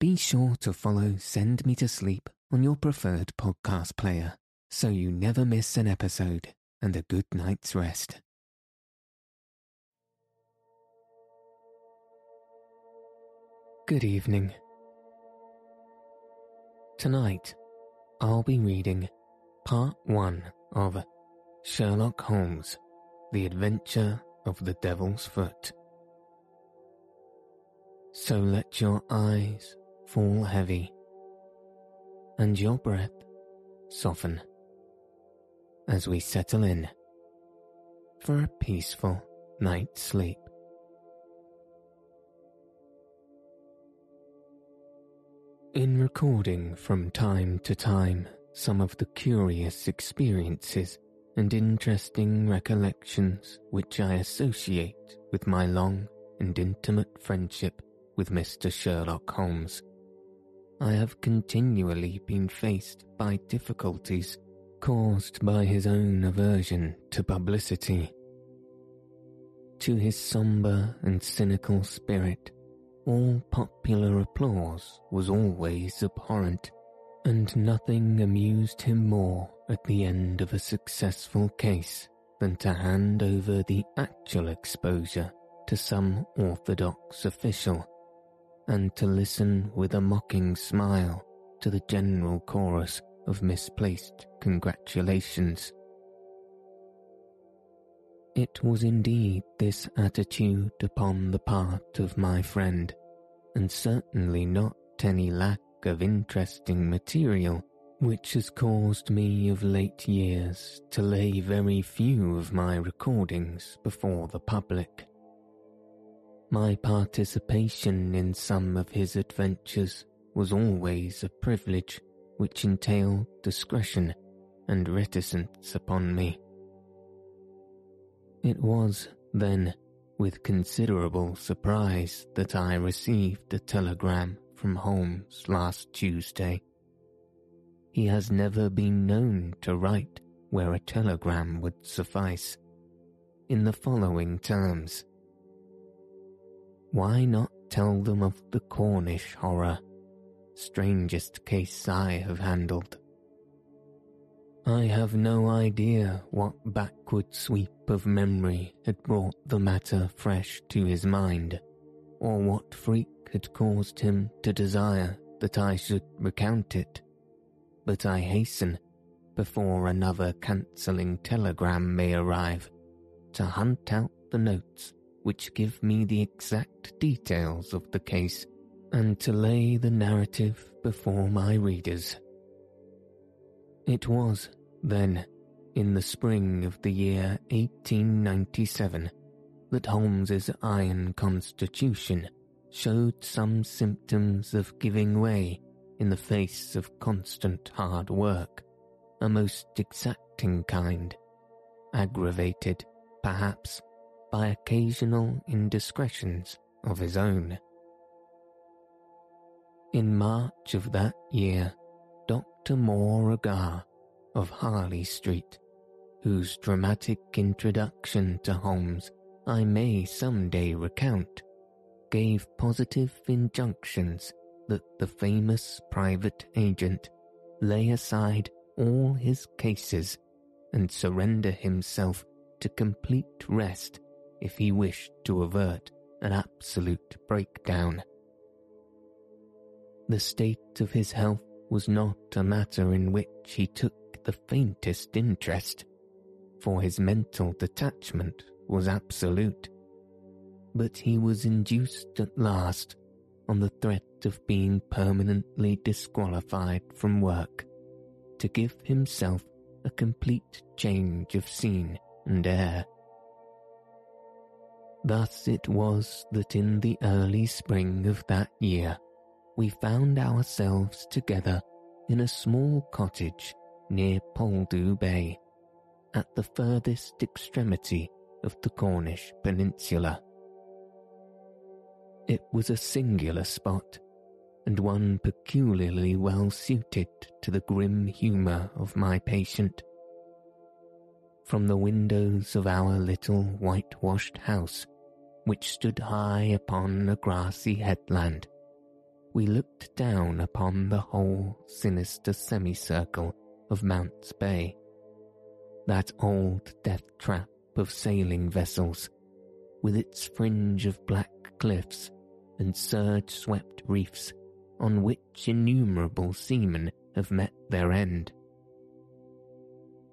be sure to follow Send Me to Sleep on your preferred podcast player so you never miss an episode and a good night's rest. Good evening. Tonight, I'll be reading part one of Sherlock Holmes The Adventure of the Devil's Foot. So let your eyes fall heavy and your breath soften as we settle in for a peaceful night's sleep. In recording from time to time some of the curious experiences and interesting recollections which I associate with my long and intimate friendship with Mr. Sherlock Holmes, I have continually been faced by difficulties caused by his own aversion to publicity. To his sombre and cynical spirit, all popular applause was always abhorrent, and nothing amused him more at the end of a successful case than to hand over the actual exposure to some orthodox official, and to listen with a mocking smile to the general chorus of misplaced congratulations. It was indeed this attitude upon the part of my friend, and certainly not any lack of interesting material, which has caused me of late years to lay very few of my recordings before the public. My participation in some of his adventures was always a privilege which entailed discretion and reticence upon me. It was, then, with considerable surprise that I received a telegram from Holmes last Tuesday. He has never been known to write where a telegram would suffice, in the following terms. Why not tell them of the Cornish horror, strangest case I have handled? I have no idea what backward sweep of memory had brought the matter fresh to his mind, or what freak had caused him to desire that I should recount it. But I hasten, before another cancelling telegram may arrive, to hunt out the notes which give me the exact details of the case and to lay the narrative before my readers. It was, then, in the spring of the year 1897, that Holmes's iron constitution showed some symptoms of giving way in the face of constant hard work, a most exacting kind, aggravated, perhaps, by occasional indiscretions of his own. In March of that year, Dr. Moore Agar of Harley Street, whose dramatic introduction to Holmes I may some day recount, gave positive injunctions that the famous private agent lay aside all his cases and surrender himself to complete rest if he wished to avert an absolute breakdown. The state of his health was not a matter in which he took the faintest interest, for his mental detachment was absolute. But he was induced at last, on the threat of being permanently disqualified from work, to give himself a complete change of scene and air. Thus it was that in the early spring of that year we found ourselves together in a small cottage near Poldhu Bay, at the furthest extremity of the Cornish peninsula. It was a singular spot, and one peculiarly well suited to the grim humour of my patient. From the windows of our little whitewashed house, which stood high upon a grassy headland, we looked down upon the whole sinister semicircle of Mounts Bay, that old death trap of sailing vessels, with its fringe of black cliffs and surge swept reefs on which innumerable seamen have met their end.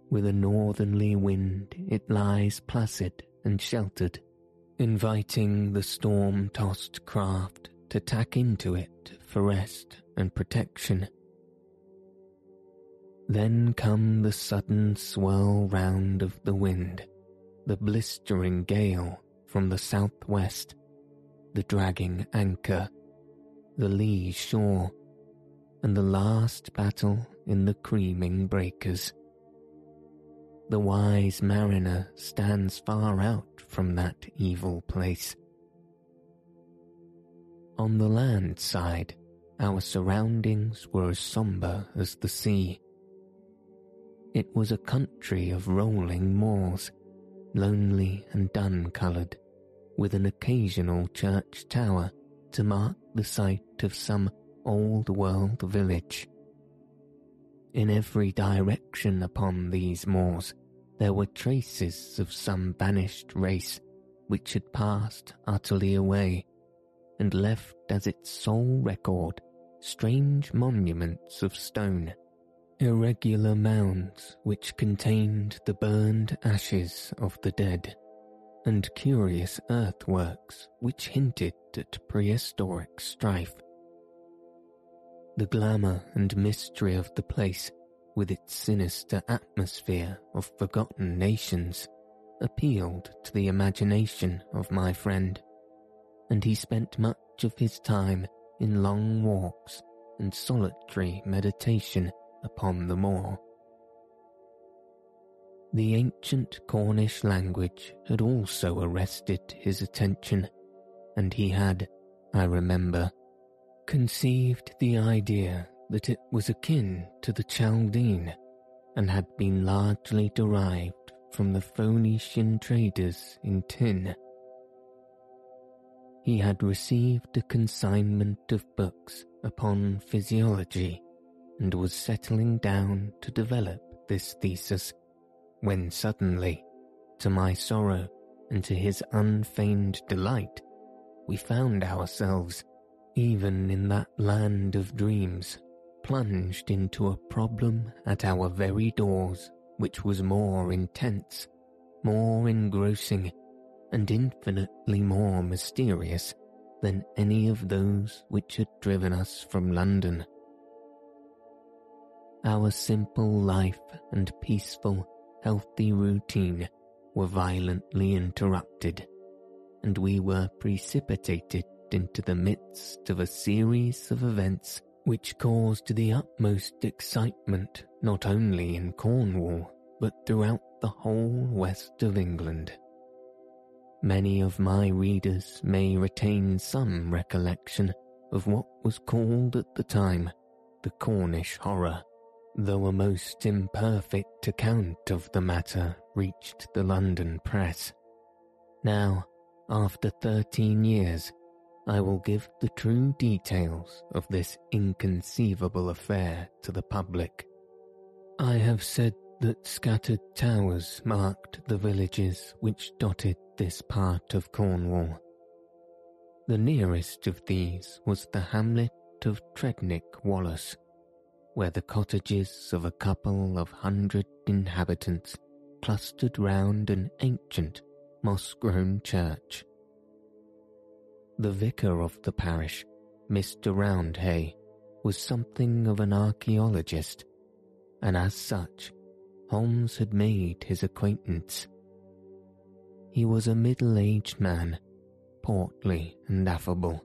With a northerly wind, it lies placid and sheltered, inviting the storm tossed craft to tack into it for rest and protection. Then come the sudden swirl round of the wind, the blistering gale from the southwest, the dragging anchor, the lee shore, and the last battle in the creaming breakers. The wise mariner stands far out from that evil place. On the land side, our surroundings were as sombre as the sea. It was a country of rolling moors, lonely and dun-coloured, with an occasional church tower to mark the site of some old world village. In every direction upon these moors there were traces of some vanished race which had passed utterly away and left as its sole record strange monuments of stone, irregular mounds which contained the burned ashes of the dead, and curious earthworks which hinted at prehistoric strife. The glamour and mystery of the place, with its sinister atmosphere of forgotten nations, appealed to the imagination of my friend, and he spent much of his time in long walks and solitary meditation upon the moor. The ancient Cornish language had also arrested his attention, and he had, I remember, conceived the idea that it was akin to the Chaldean and had been largely derived from the Phoenician traders in tin. He had received a consignment of books upon physiology and was settling down to develop this thesis when suddenly, to my sorrow and to his unfeigned delight, we found ourselves, even in that land of dreams, plunged into a problem at our very doors which was more intense, more engrossing, and infinitely more mysterious than any of those which had driven us from London. Our simple life and peaceful, healthy routine were violently interrupted, and we were precipitated into the midst of a series of events which caused the utmost excitement not only in Cornwall, but throughout the whole west of England. Many of my readers may retain some recollection of what was called at the time the Cornish horror, though a most imperfect account of the matter reached the London press. Now, after thirteen years, I will give the true details of this inconceivable affair to the public. I have said that scattered towers marked the villages which dotted this part of Cornwall. The nearest of these was the hamlet of Tredannick Wollas, where the cottages of a couple of hundred inhabitants clustered round an ancient moss-grown church. The vicar of the parish, Mr. Roundhay, was something of an archaeologist, and as such, Holmes had made his acquaintance he was a middle-aged man, portly and affable,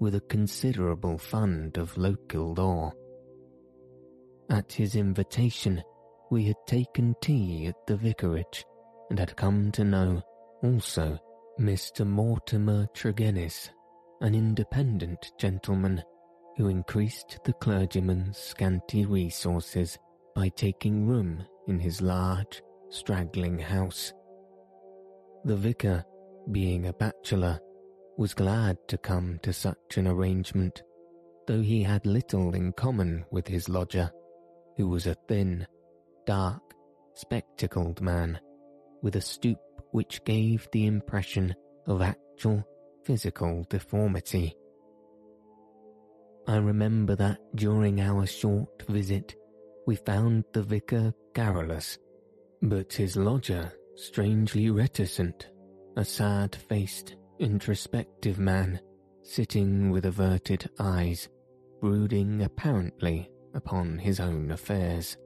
with a considerable fund of local lore. At his invitation, we had taken tea at the vicarage and had come to know, also, Mr. Mortimer Tregennis, an independent gentleman who increased the clergyman's scanty resources by taking room in his large, straggling house the vicar, being a bachelor, was glad to come to such an arrangement, though he had little in common with his lodger, who was a thin, dark, spectacled man with a stoop which gave the impression of actual physical deformity. I remember that during our short visit we found the vicar garrulous, but his lodger strangely reticent, a sad-faced, introspective man, sitting with averted eyes, brooding apparently upon his own affairs.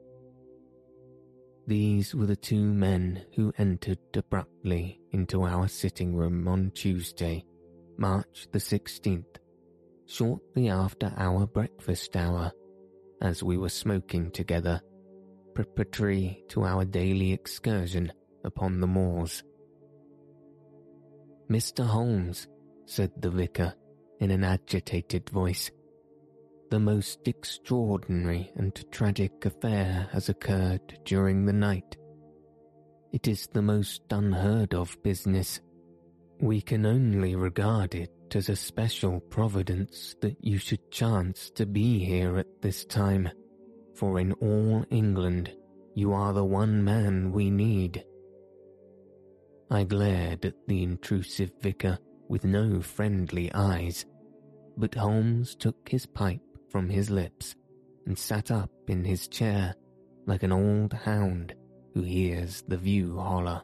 These were the two men who entered abruptly into our sitting room on Tuesday, March the 16th, shortly after our breakfast hour, as we were smoking together, preparatory to our daily excursion upon the moors. Mr. Holmes, said the vicar in an agitated voice, the most extraordinary and tragic affair has occurred during the night. It is the most unheard of business. We can only regard it as a special providence that you should chance to be here at this time, for in all England you are the one man we need. I glared at the intrusive vicar with no friendly eyes, but Holmes took his pipe from his lips and sat up in his chair like an old hound who hears the view holler.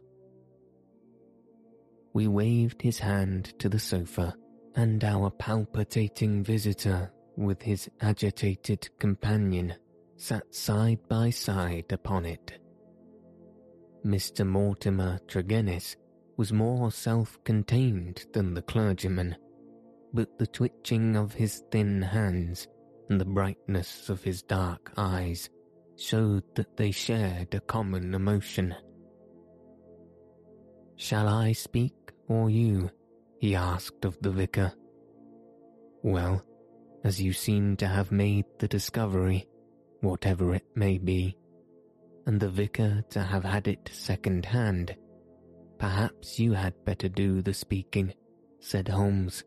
We waved his hand to the sofa, and our palpitating visitor, with his agitated companion, sat side by side upon it. Mr. Mortimer Tregennis was more self-contained than the clergyman, but the twitching of his thin hands and the brightness of his dark eyes showed that they shared a common emotion. Shall I speak or you? he asked of the vicar. Well, as you seem to have made the discovery, whatever it may be, and the vicar to have had it second hand, perhaps you had better do the speaking, said Holmes.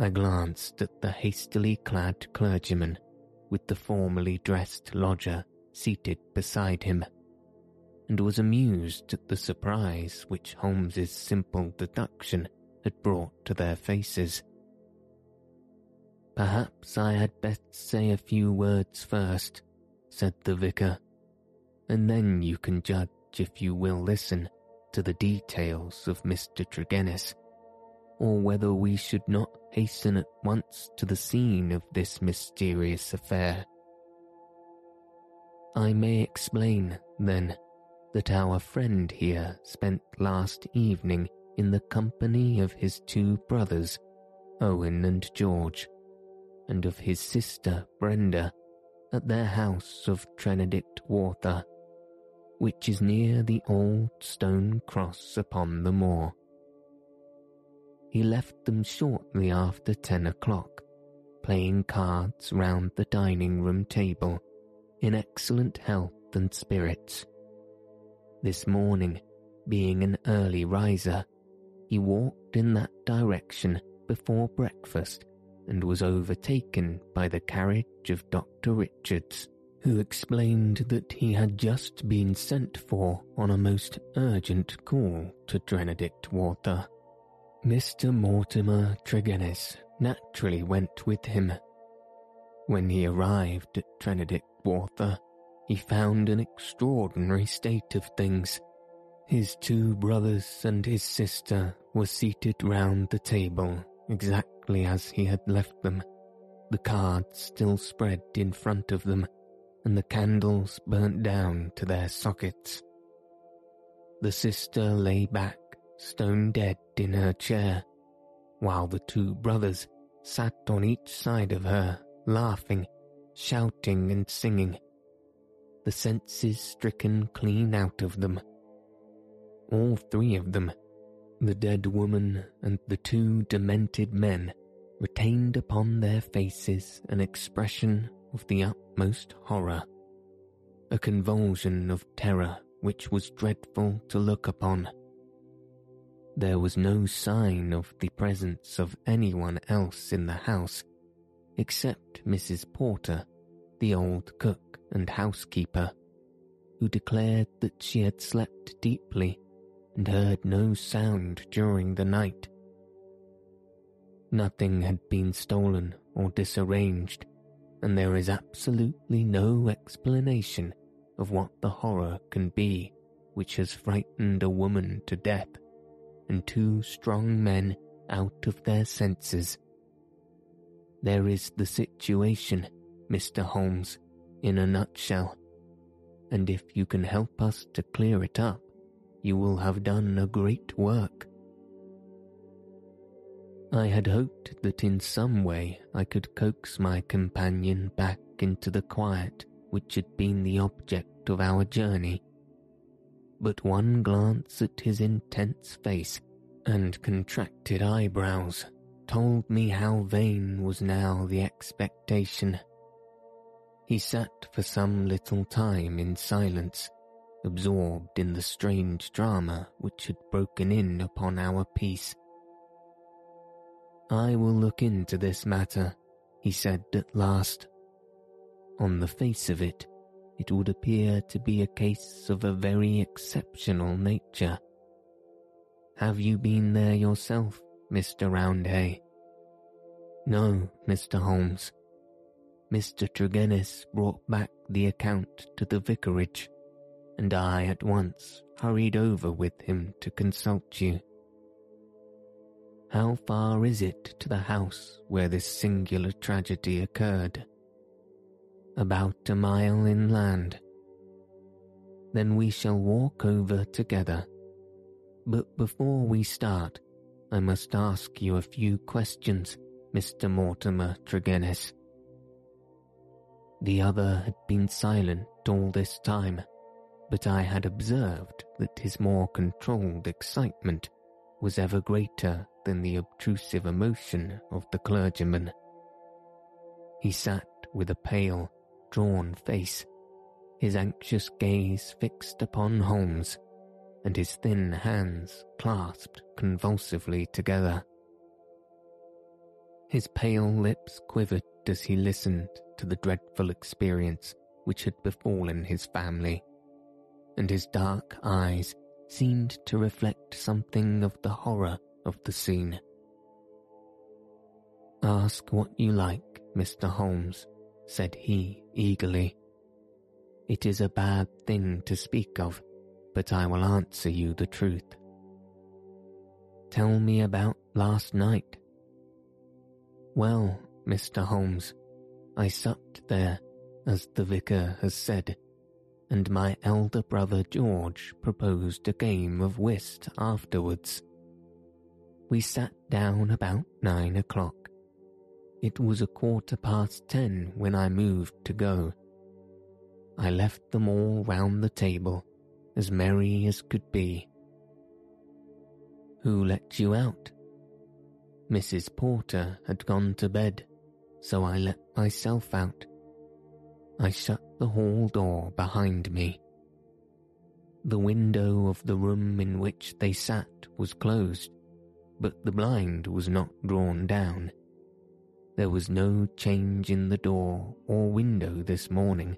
I glanced at the hastily clad clergyman with the formally dressed lodger seated beside him, and was amused at the surprise which Holmes's simple deduction had brought to their faces. Perhaps I had best say a few words first, said the vicar, and then you can judge if you will listen to the details of Mr. Tregennis or whether we should not hasten at once to the scene of this mysterious affair. I may explain, then, that our friend here spent last evening in the company of his two brothers, Owen and George, and of his sister Brenda, at their house of Tredannick Wartha, which is near the old stone cross upon the moor he left them shortly after ten o'clock, playing cards round the dining room table in excellent health and spirits. This morning, being an early riser, he walked in that direction before breakfast and was overtaken by the carriage of Dr. Richards, who explained that he had just been sent for on a most urgent call to Tredannick Wartha. Mr. Mortimer Tregennis naturally went with him. When he arrived at Tredannick Wartha, he found an extraordinary state of things. His two brothers and his sister were seated round the table exactly as he had left them, the cards still spread in front of them, and the candles burnt down to their sockets. The sister lay back stone dead in her chair, while the two brothers sat on each side of her, laughing, shouting and singing, the senses stricken clean out of them. All three of them, the dead woman and the two demented men, retained upon their faces an expression of the utmost horror, a convulsion of terror which was dreadful to look upon. There was no sign of the presence of anyone else in the house, except Mrs. Porter, the old cook and housekeeper, who declared that she had slept deeply and heard no sound during the night. Nothing had been stolen or disarranged, and there is absolutely no explanation of what the horror can be which has frightened a woman to death and two strong men out of their senses. There is the situation, Mr. Holmes, in a nutshell, and if you can help us to clear it up, you will have done a great work. I had hoped that in some way I could coax my companion back into the quiet which had been the object of our journey. But one glance at his intense face and contracted eyebrows told me how vain was now the expectation. He sat for some little time in silence, absorbed in the strange drama which had broken in upon our peace. I will look into this matter, he said at last. On the face of it, it would appear to be a case of a very exceptional nature. Have you been there yourself, Mr. Roundhay? No, Mr. Holmes. Mr. Tregennis brought back the account to the vicarage, and I at once hurried over with him to consult you. How far is it to the house where this singular tragedy occurred? About a mile inland. Then we shall walk over together. But before we start, I must ask you a few questions, Mr. Mortimer Tregennis. The other had been silent all this time, but I had observed that his more controlled excitement was ever greater than the obtrusive emotion of the clergyman. He sat with a pale, drawn face, his anxious gaze fixed upon Holmes, and his thin hands clasped convulsively together. His pale lips quivered as he listened to the dreadful experience which had befallen his family, and his dark eyes seemed to reflect something of the horror of the scene. Ask what you like, Mr. Holmes, said he eagerly. It is a bad thing to speak of, but I will answer you the truth. Tell me about last night. Well, Mr. Holmes, I supped there, as the vicar has said, and my elder brother George proposed a game of whist afterwards. We sat down about nine o'clock. It was a quarter past ten when I moved to go. I left them all round the table, as merry as could be. Who let you out? Mrs. Porter had gone to bed, so I let myself out. I shut the hall door behind me. The window of the room in which they sat was closed, but the blind was not drawn down. There was no change in the door or window this morning,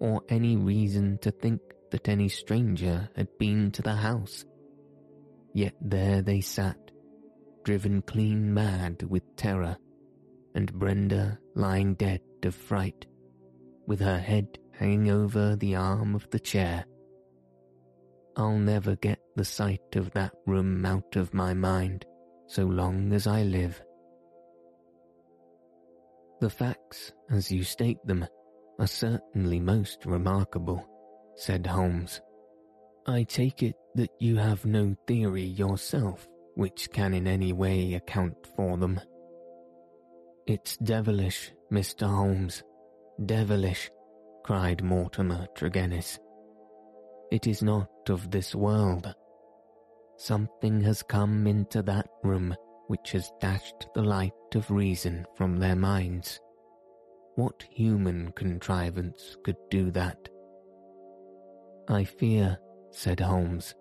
or any reason to think that any stranger had been to the house. Yet there they sat, driven clean mad with terror, and Brenda lying dead of fright, with her head hanging over the arm of the chair. I'll never get the sight of that room out of my mind so long as I live. The facts, as you state them, are certainly most remarkable said Holmes. I take it that you have no theory yourself which can in any way account for them. It's devilish, Mr. Holmes, devilish, cried Mortimer Tregennis. It is not of this world. Something has come into that room which has dashed the light of reason from their minds. What human contrivance could do that? I fear, said Holmes,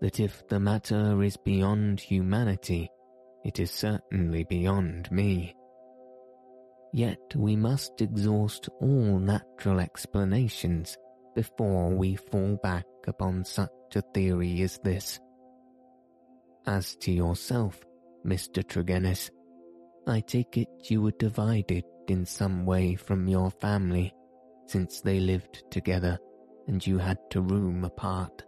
that if the matter is beyond humanity, it is certainly beyond me. Yet we must exhaust all natural explanations before we fall back upon such a theory as this. As to yourself, Mr. Tregennis, I take it you were divided in some way from your family since they lived together and you had to room apart.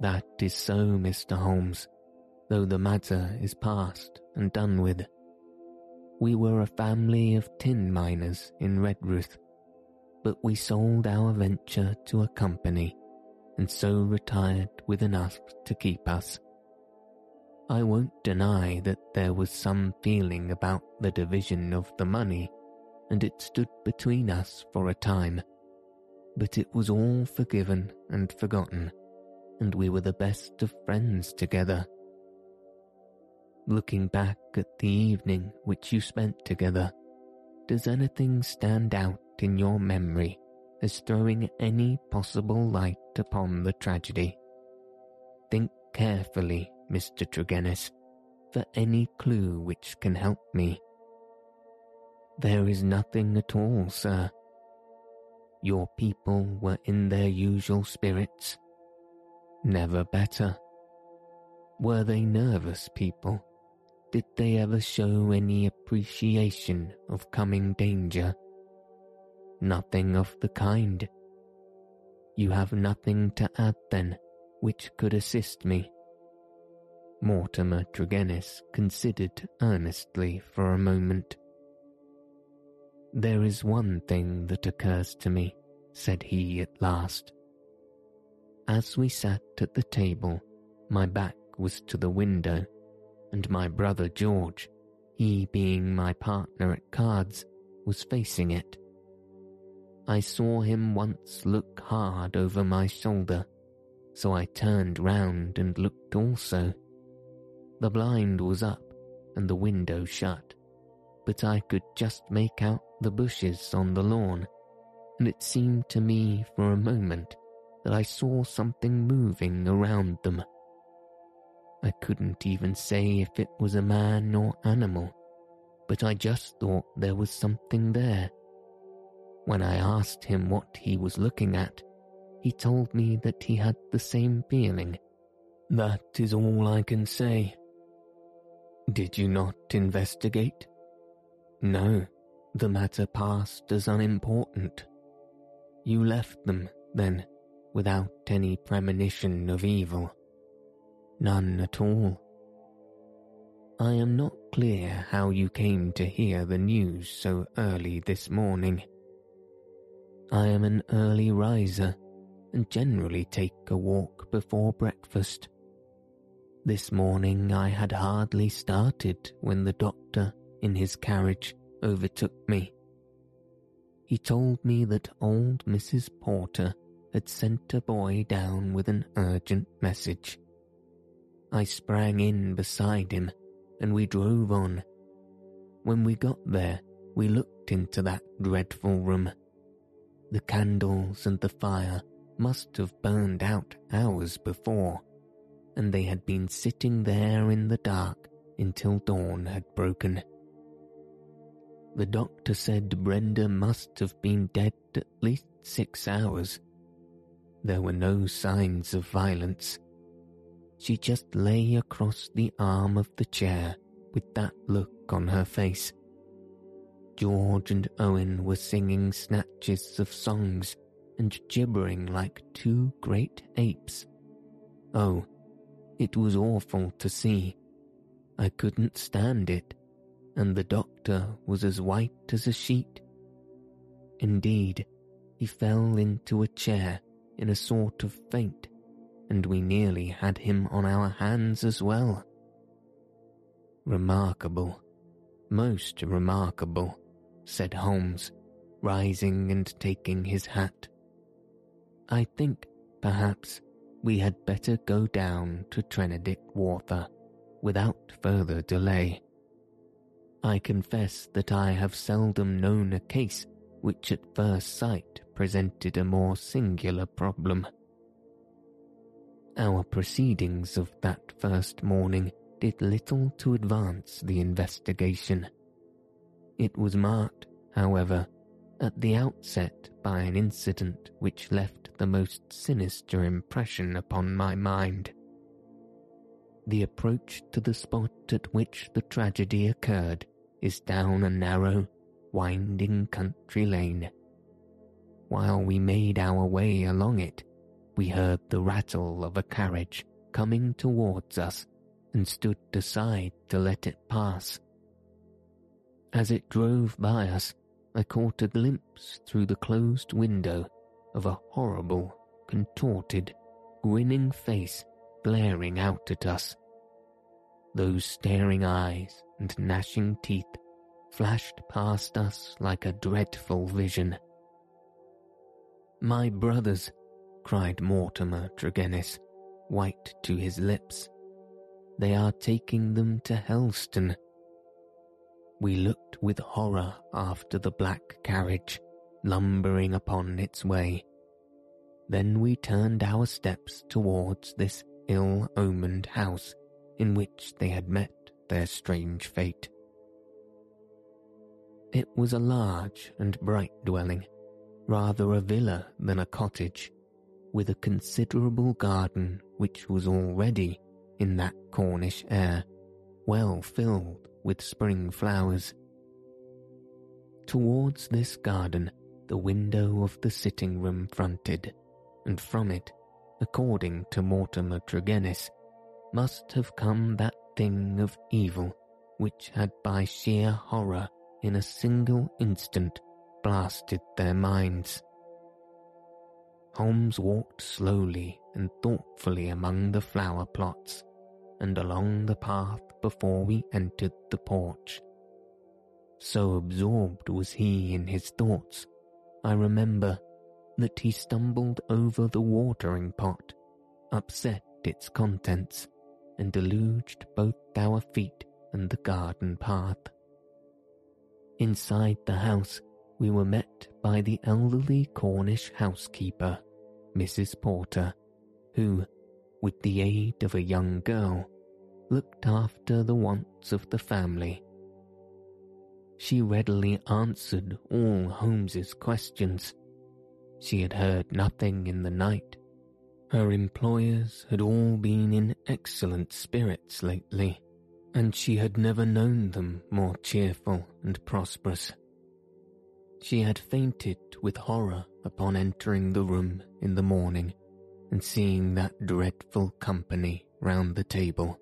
That is so, Mr. Holmes, though the matter is past and done with. We were a family of tin miners in Redruth, but we sold our venture to a company and so retired with enough to keep us. I won't deny that there was some feeling about the division of the money, and it stood between us for a time. But it was all forgiven and forgotten, and we were the best of friends together. Looking back at the evening which you spent together, does anything stand out in your memory as throwing any possible light upon the tragedy? Think carefully Mr. Tregennis, for any clue which can help me. There is nothing at all, sir. Your people were in their usual spirits. Never better. Were they nervous people? Did they ever show any appreciation of coming danger? Nothing of the kind. You have nothing to add then which could assist me. Mortimer Tregennis considered earnestly for a moment. There is one thing that occurs to me, said he at last. As we sat at the table, my back was to the window, and my brother George, he being my partner at cards, was facing it. I saw him once look hard over my shoulder, so I turned round and looked also. The blind was up and the window shut, but I could just make out the bushes on the lawn, and it seemed to me for a moment that I saw something moving around them. I couldn't even say if it was a man or animal, but I just thought there was something there. When I asked him what he was looking at, he told me that he had the same feeling. That is all I can say. Did you not investigate? No, the matter passed as unimportant. You left them, then, without any premonition of evil. None at all. I am not clear how you came to hear the news so early this morning. I am an early riser and generally take a walk before breakfast. This morning I had hardly started when the doctor, in his carriage, overtook me. He told me that old Mrs. Porter had sent a boy down with an urgent message. I sprang in beside him and we drove on. When we got there, we looked into that dreadful room. The candles and the fire must have burned out hours before and they had been sitting there in the dark until dawn had broken. The doctor said Brenda must have been dead at least six hours. There were no signs of violence. She just lay across the arm of the chair with that look on her face. George and Owen were singing snatches of songs and gibbering like two great apes. Oh, it was awful to see. I couldn't stand it, and the doctor was as white as a sheet. Indeed, he fell into a chair in a sort of faint, and we nearly had him on our hands as well. Remarkable, most remarkable, said Holmes, rising and taking his hat. I think, perhaps, we had better go down to Tredannick Wartha without further delay. I confess that I have seldom known a case which at first sight presented a more singular problem. Our proceedings of that first morning did little to advance the investigation. It was marked, however, at the outset by an incident which left the most sinister impression upon my mind. The approach to the spot at which the tragedy occurred is down a narrow, winding country lane. While we made our way along it, we heard the rattle of a carriage coming towards us and stood aside to let it pass. As it drove by us, I caught a glimpse through the closed window of a horrible, contorted, grinning face glaring out at us. Those staring eyes and gnashing teeth flashed past us like a dreadful vision. My brothers, cried Mortimer Tregennis, white to his lips. They are taking them to Helston. We looked with horror after the black carriage lumbering upon its way. Then we turned our steps towards this ill omened house in which they had met their strange fate. It was a large and bright dwelling, rather a villa than a cottage, with a considerable garden which was already, in that Cornish air, well filled with spring flowers. Towards this garden the window of the sitting room fronted, and from it, according to Mortimer Tregennis, must have come that thing of evil which had by sheer horror in a single instant blasted their minds. Holmes walked slowly and thoughtfully among the flower plots and along the path before we entered the porch. So absorbed was he in his thoughts I remember that he stumbled over the watering pot, upset its contents, and deluged both our feet and the garden path. Inside the house, we were met by the elderly Cornish housekeeper, Mrs. Porter, who, with the aid of a young girl, looked after the wants of the family she readily answered all Holmes's questions. She had heard nothing in the night. Her employers had all been in excellent spirits lately, and she had never known them more cheerful and prosperous. She had fainted with horror upon entering the room in the morning and seeing that dreadful company round the table.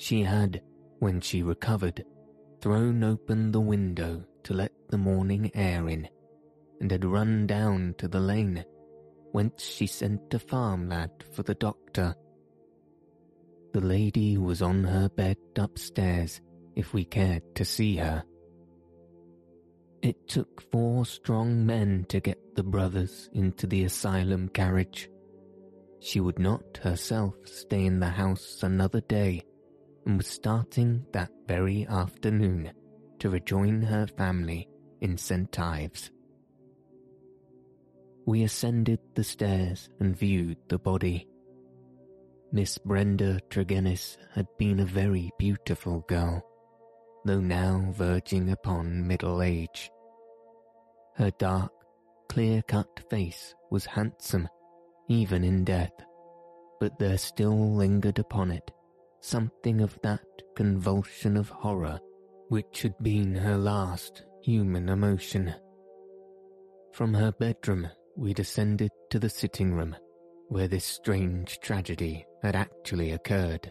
She had, when she recovered, thrown open the window to let the morning air in, and had run down to the lane, whence she sent a farm lad for the doctor. The lady was on her bed upstairs if we cared to see her. It took four strong men to get the brothers into the asylum carriage. She would not herself stay in the house another day and was starting that very afternoon to rejoin her family in St. Ives. We ascended the stairs and viewed the body. Miss Brenda Tregennis had been a very beautiful girl, though now verging upon middle age. Her dark, clear-cut face was handsome, even in death, but there still lingered upon it something of that convulsion of horror which had been her last human emotion. From her bedroom, we descended to the sitting room where this strange tragedy had actually occurred.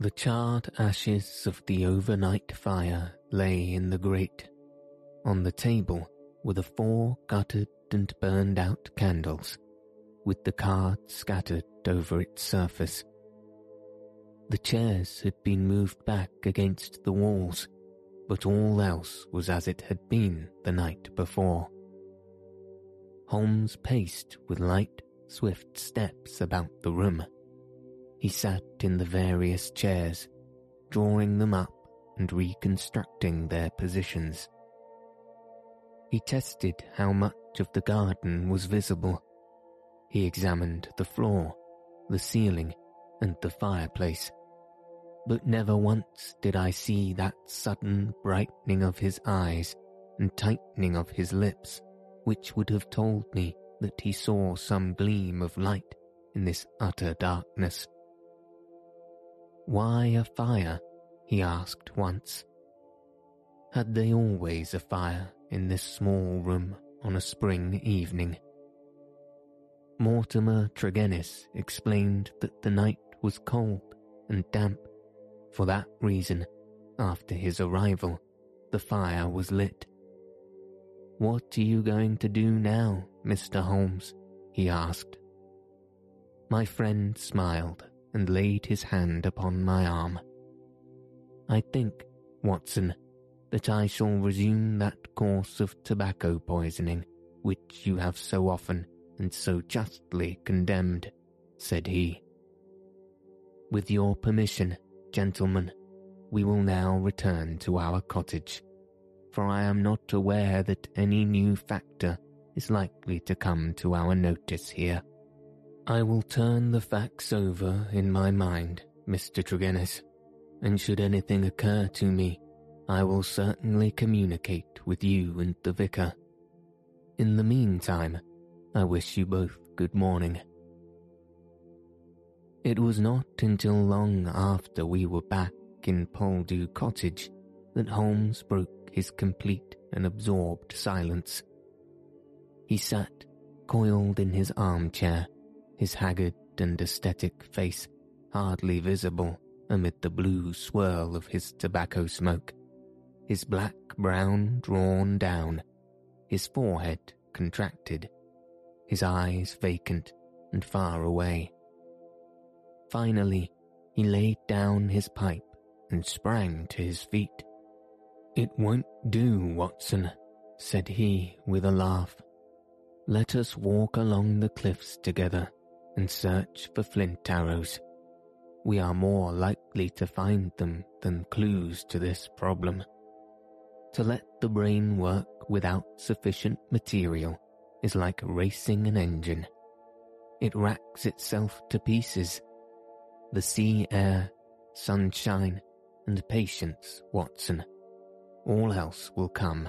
The charred ashes of the overnight fire lay in the grate. On the table were the four guttered and burned out candles, with the cards scattered over its surface. The chairs had been moved back against the walls, but all else was as it had been the night before. Holmes paced with light, swift steps about the room. He sat in the various chairs, drawing them up and reconstructing their positions. He tested how much of the garden was visible. He examined the floor, the ceiling, and the fireplace. But never once did I see that sudden brightening of his eyes and tightening of his lips, which would have told me that he saw some gleam of light in this utter darkness. Why a fire? he asked once. Had they always a fire in this small room on a spring evening? Mortimer Tregennis explained that the night was cold and damp. For that reason, after his arrival, the fire was lit. What are you going to do now, Mr. Holmes? he asked. My friend smiled and laid his hand upon my arm. I think, Watson, that I shall resume that course of tobacco poisoning which you have so often and so justly condemned, said he. With your permission, gentlemen, we will now return to our cottage, for I am not aware that any new factor is likely to come to our notice here. I will turn the facts over in my mind, Mr. Tregennis, and should anything occur to me, I will certainly communicate with you and the vicar. In the meantime, I wish you both good morning. It was not until long after we were back in Poldhu Cottage that Holmes broke his complete and absorbed silence. He sat, coiled in his armchair, his haggard and ascetic face hardly visible amid the blue swirl of his tobacco smoke, his black brown drawn down, his forehead contracted, his eyes vacant and far away. Finally, he laid down his pipe and sprang to his feet. It won't do, Watson, said he with a laugh. Let us walk along the cliffs together and search for flint arrows. We are more likely to find them than clues to this problem. To let the brain work without sufficient material is like racing an engine. It racks itself to pieces. The sea air, sunshine, and patience, Watson. All else will come.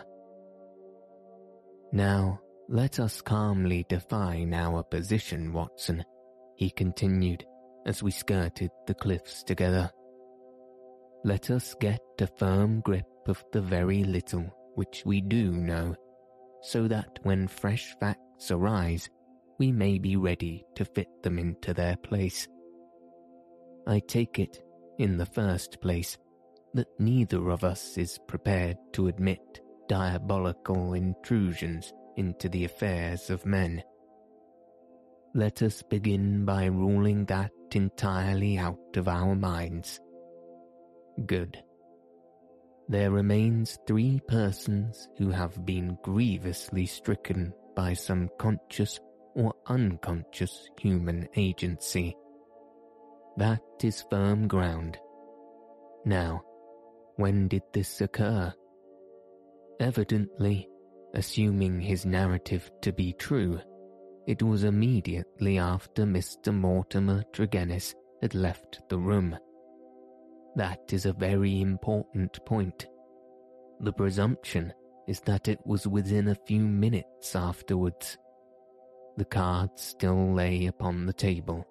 Now, let us calmly define our position, Watson, he continued as we skirted the cliffs together. Let us get a firm grip of the very little which we do know, so that when fresh facts arise, we may be ready to fit them into their place. I take it, in the first place, that neither of us is prepared to admit diabolical intrusions into the affairs of men. Let us begin by ruling that entirely out of our minds. Good. There remains three persons who have been grievously stricken by some conscious or unconscious human agency. That is firm ground. Now, when did this occur? Evidently, assuming his narrative to be true, it was immediately after Mr. Mortimer Tregennis had left the room. That is a very important point. The presumption is that it was within a few minutes afterwards. The cards still lay upon the table.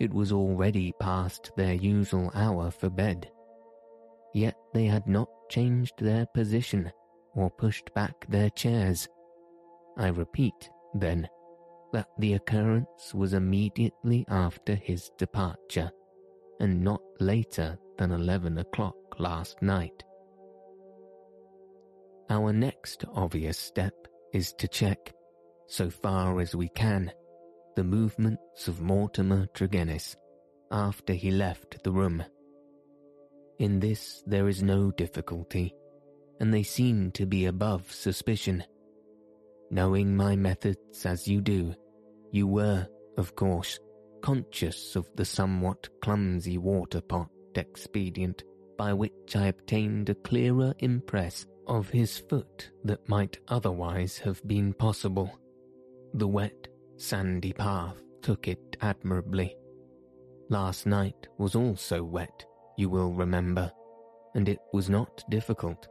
It was already past their usual hour for bed. Yet they had not changed their position or pushed back their chairs. I repeat, then, that the occurrence was immediately after his departure, and not later than eleven o'clock last night. Our next obvious step is to check, so far as we can, the movements of Mortimer Tregennis after he left the room. In this there is no difficulty, and they seem to be above suspicion. Knowing my methods as you do, you were, of course, conscious of the somewhat clumsy water pot expedient by which I obtained a clearer impress of his foot that might otherwise have been possible. The wet, sandy path took it admirably. Last night was also wet, you will remember, and it was not difficult,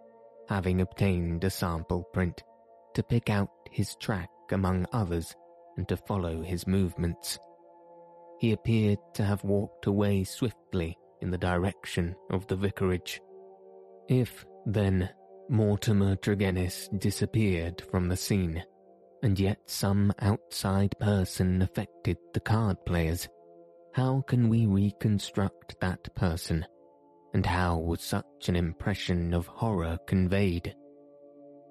having obtained a sample print, to pick out his track among others and to follow his movements. He appeared to have walked away swiftly in the direction of the vicarage. If, then, Mortimer Tregennis disappeared from the scene, and yet some outside person affected the card players, how can we reconstruct that person? And how was such an impression of horror conveyed?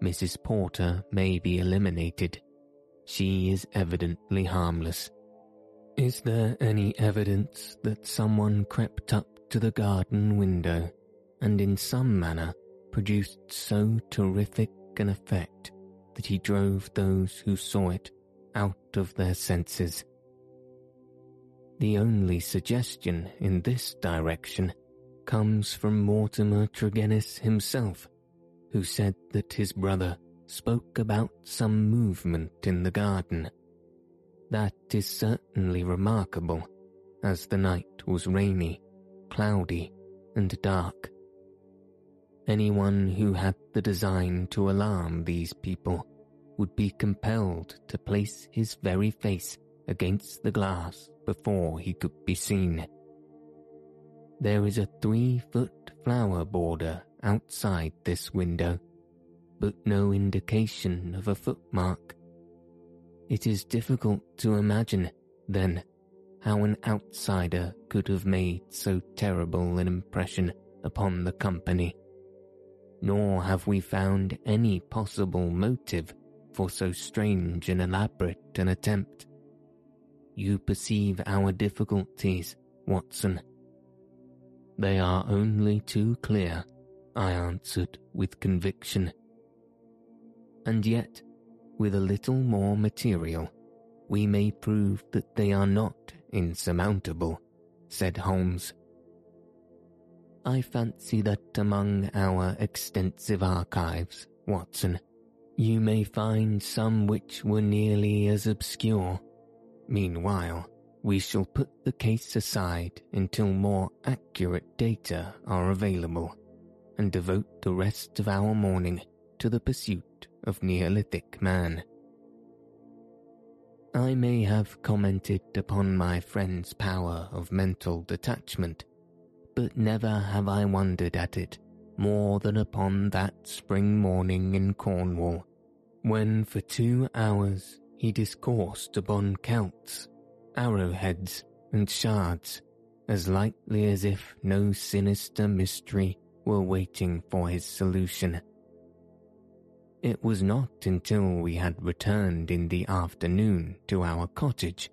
Mrs. Porter may be eliminated. She is evidently harmless. Is there any evidence that someone crept up to the garden window and in some manner produced so terrific an effect that he drove those who saw it out of their senses? The only suggestion in this direction comes from Mortimer Tregennis himself, who said that his brother spoke about some movement in the garden that is certainly remarkable, as the night was rainy, cloudy, and dark. Anyone who had the design to alarm these people would be compelled to place his very face against the glass before he could be seen. There is a three foot flower border outside this window, but no indication of a footmark. It is difficult to imagine, then, how an outsider could have made so terrible an impression upon the company. Nor have we found any possible motive for so strange and elaborate an attempt. You perceive our difficulties, Watson. They are only too clear, I answered with conviction. And yet, with a little more material, we may prove that they are not insurmountable, said Holmes. I fancy that among our extensive archives, Watson, you may find some which were nearly as obscure. Meanwhile, we shall put the case aside until more accurate data are available and devote the rest of our morning to the pursuit of Neolithic man. I may have commented upon my friend's power of mental detachment, but never have I wondered at it more than upon that spring morning in Cornwall, when for two hours he discoursed upon celts, arrowheads, and shards, as lightly as if no sinister mystery were waiting for his solution. It was not until we had returned in the afternoon to our cottage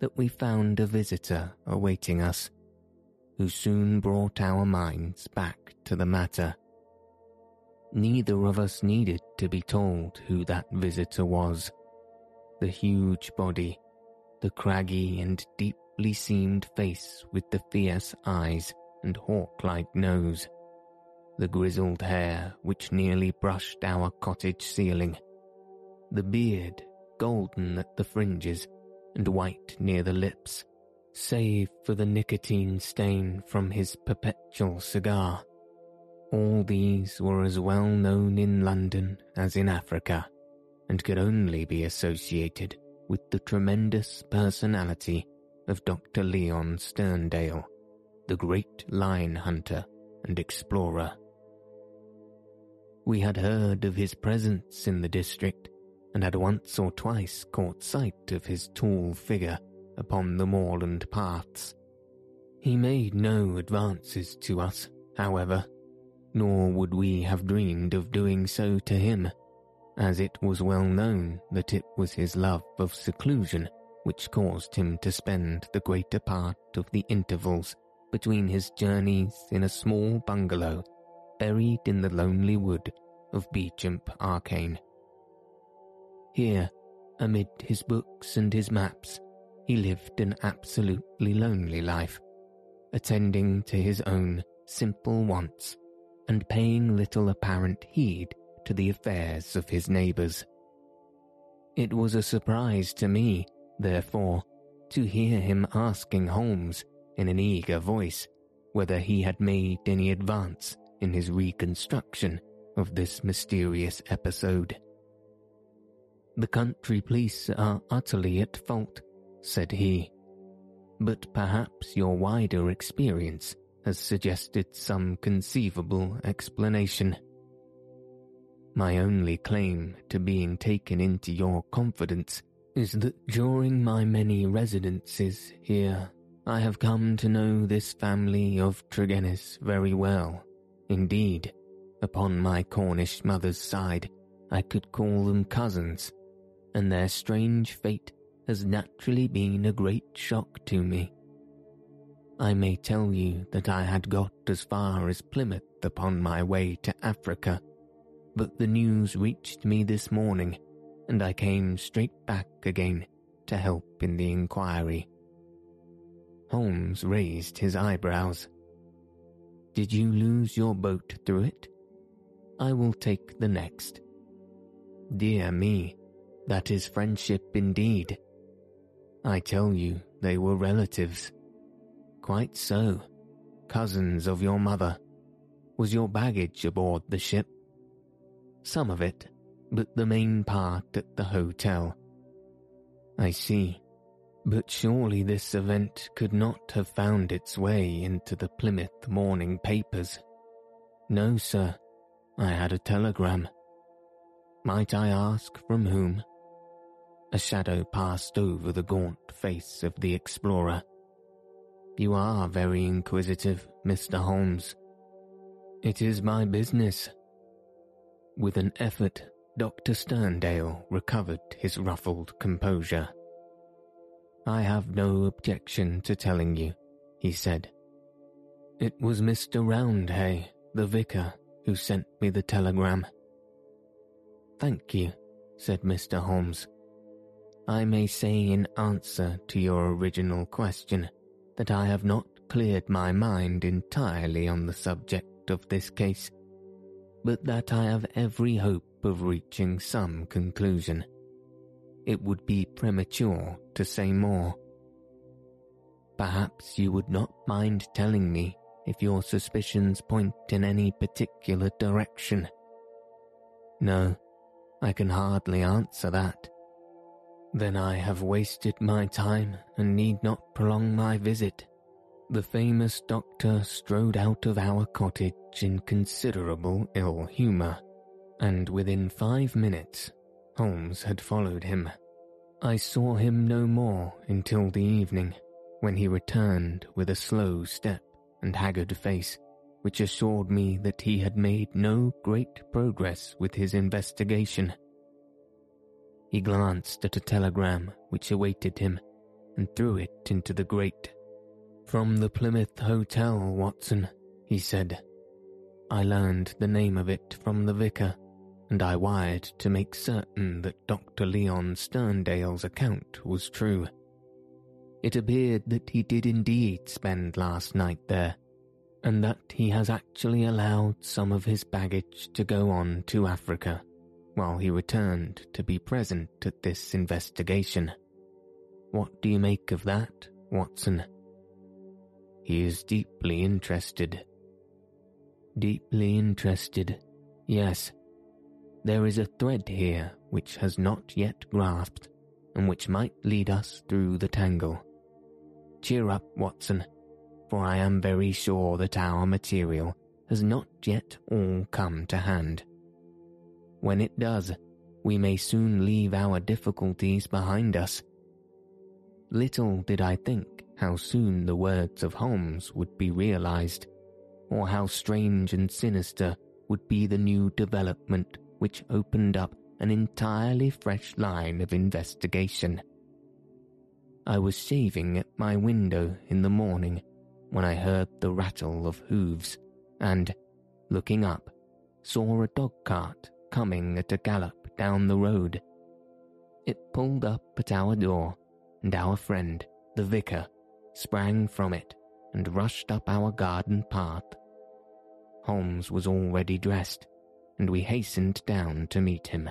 that we found a visitor awaiting us, who soon brought our minds back to the matter. Neither of us needed to be told who that visitor was. The huge body, the craggy and deeply seamed face with the fierce eyes and hawk-like nose, the grizzled hair which nearly brushed our cottage ceiling, the beard golden at the fringes and white near the lips, save for the nicotine stain from his perpetual cigar. All these were as well known in London as in Africa, and could only be associated with the tremendous personality of Dr. Leon Sterndale, the great lion hunter and explorer. We had heard of his presence in the district and had once or twice caught sight of his tall figure upon the moorland paths. He made no advances to us, however, nor would we have dreamed of doing so to him, as it was well known that it was his love of seclusion which caused him to spend the greater part of the intervals between his journeys in a small bungalow buried in the lonely wood of Beauchamp Arriance. Here, amid his books and his maps, he lived an absolutely lonely life, attending to his own simple wants and paying little apparent heed to the affairs of his neighbours. It was a surprise to me, therefore, to hear him asking Holmes in an eager voice whether he had made any advance in his reconstruction of this mysterious episode. The country police are utterly at fault, said he, but perhaps your wider experience has suggested some conceivable explanation. My only claim to being taken into your confidence is that during my many residences here, I have come to know this family of Tregennis very well. Indeed, upon my Cornish mother's side, I could call them cousins, and their strange fate has naturally been a great shock to me. I may tell you that I had got as far as Plymouth upon my way to Africa, but the news reached me this morning, and I came straight back again to help in the inquiry. Holmes raised his eyebrows. Did you lose your boat through it? I will take the next. Dear me, that is friendship indeed. I tell you, they were relatives. Quite so. Cousins of your mother. Was your baggage aboard the ship? Some of it, but the main part at the hotel. I see. But surely this event could not have found its way into the Plymouth morning papers. No, sir. I had a telegram. Might I ask from whom? A shadow passed over the gaunt face of the explorer. You are very inquisitive, Mr. Holmes. It is my business. With an effort, Dr. Sterndale recovered his ruffled composure. I have no objection to telling you, he said. It was Mr. Roundhay, the vicar, who sent me the telegram. Thank you, said Mr. Holmes. I may say in answer to your original question that I have not cleared my mind entirely on the subject of this case, but that I have every hope of reaching some conclusion. It would be premature to say more. Perhaps you would not mind telling me if your suspicions point in any particular direction. No, I can hardly answer that. Then I have wasted my time and need not prolong my visit. The famous doctor strode out of our cottage in considerable ill humour, and within five minutes Holmes had followed him. I saw him no more until the evening, when he returned with a slow step and haggard face, which assured me that he had made no great progress with his investigation. He glanced at a telegram which awaited him and threw it into the grate. From the Plymouth Hotel, Watson, he said. I learned the name of it from the vicar, and I wired to make certain that Dr. Leon Sterndale's account was true. It appeared that he did indeed spend last night there, and that he has actually allowed some of his baggage to go on to Africa while he returned to be present at this investigation. What do you make of that, Watson? He is deeply interested. Deeply interested, yes. There is a thread here which has not yet grasped and which might lead us through the tangle. Cheer up, Watson, for I am very sure that our material has not yet all come to hand. When it does, we may soon leave our difficulties behind us. Little did I think how soon the words of Holmes would be realized, or how strange and sinister would be the new development which opened up an entirely fresh line of investigation. I was shaving at my window in the morning when I heard the rattle of hooves and, looking up, saw a dog cart coming at a gallop down the road. It pulled up at our door, and our friend, the vicar, sprang from it and rushed up our garden path. Holmes was already dressed, and we hastened down to meet him.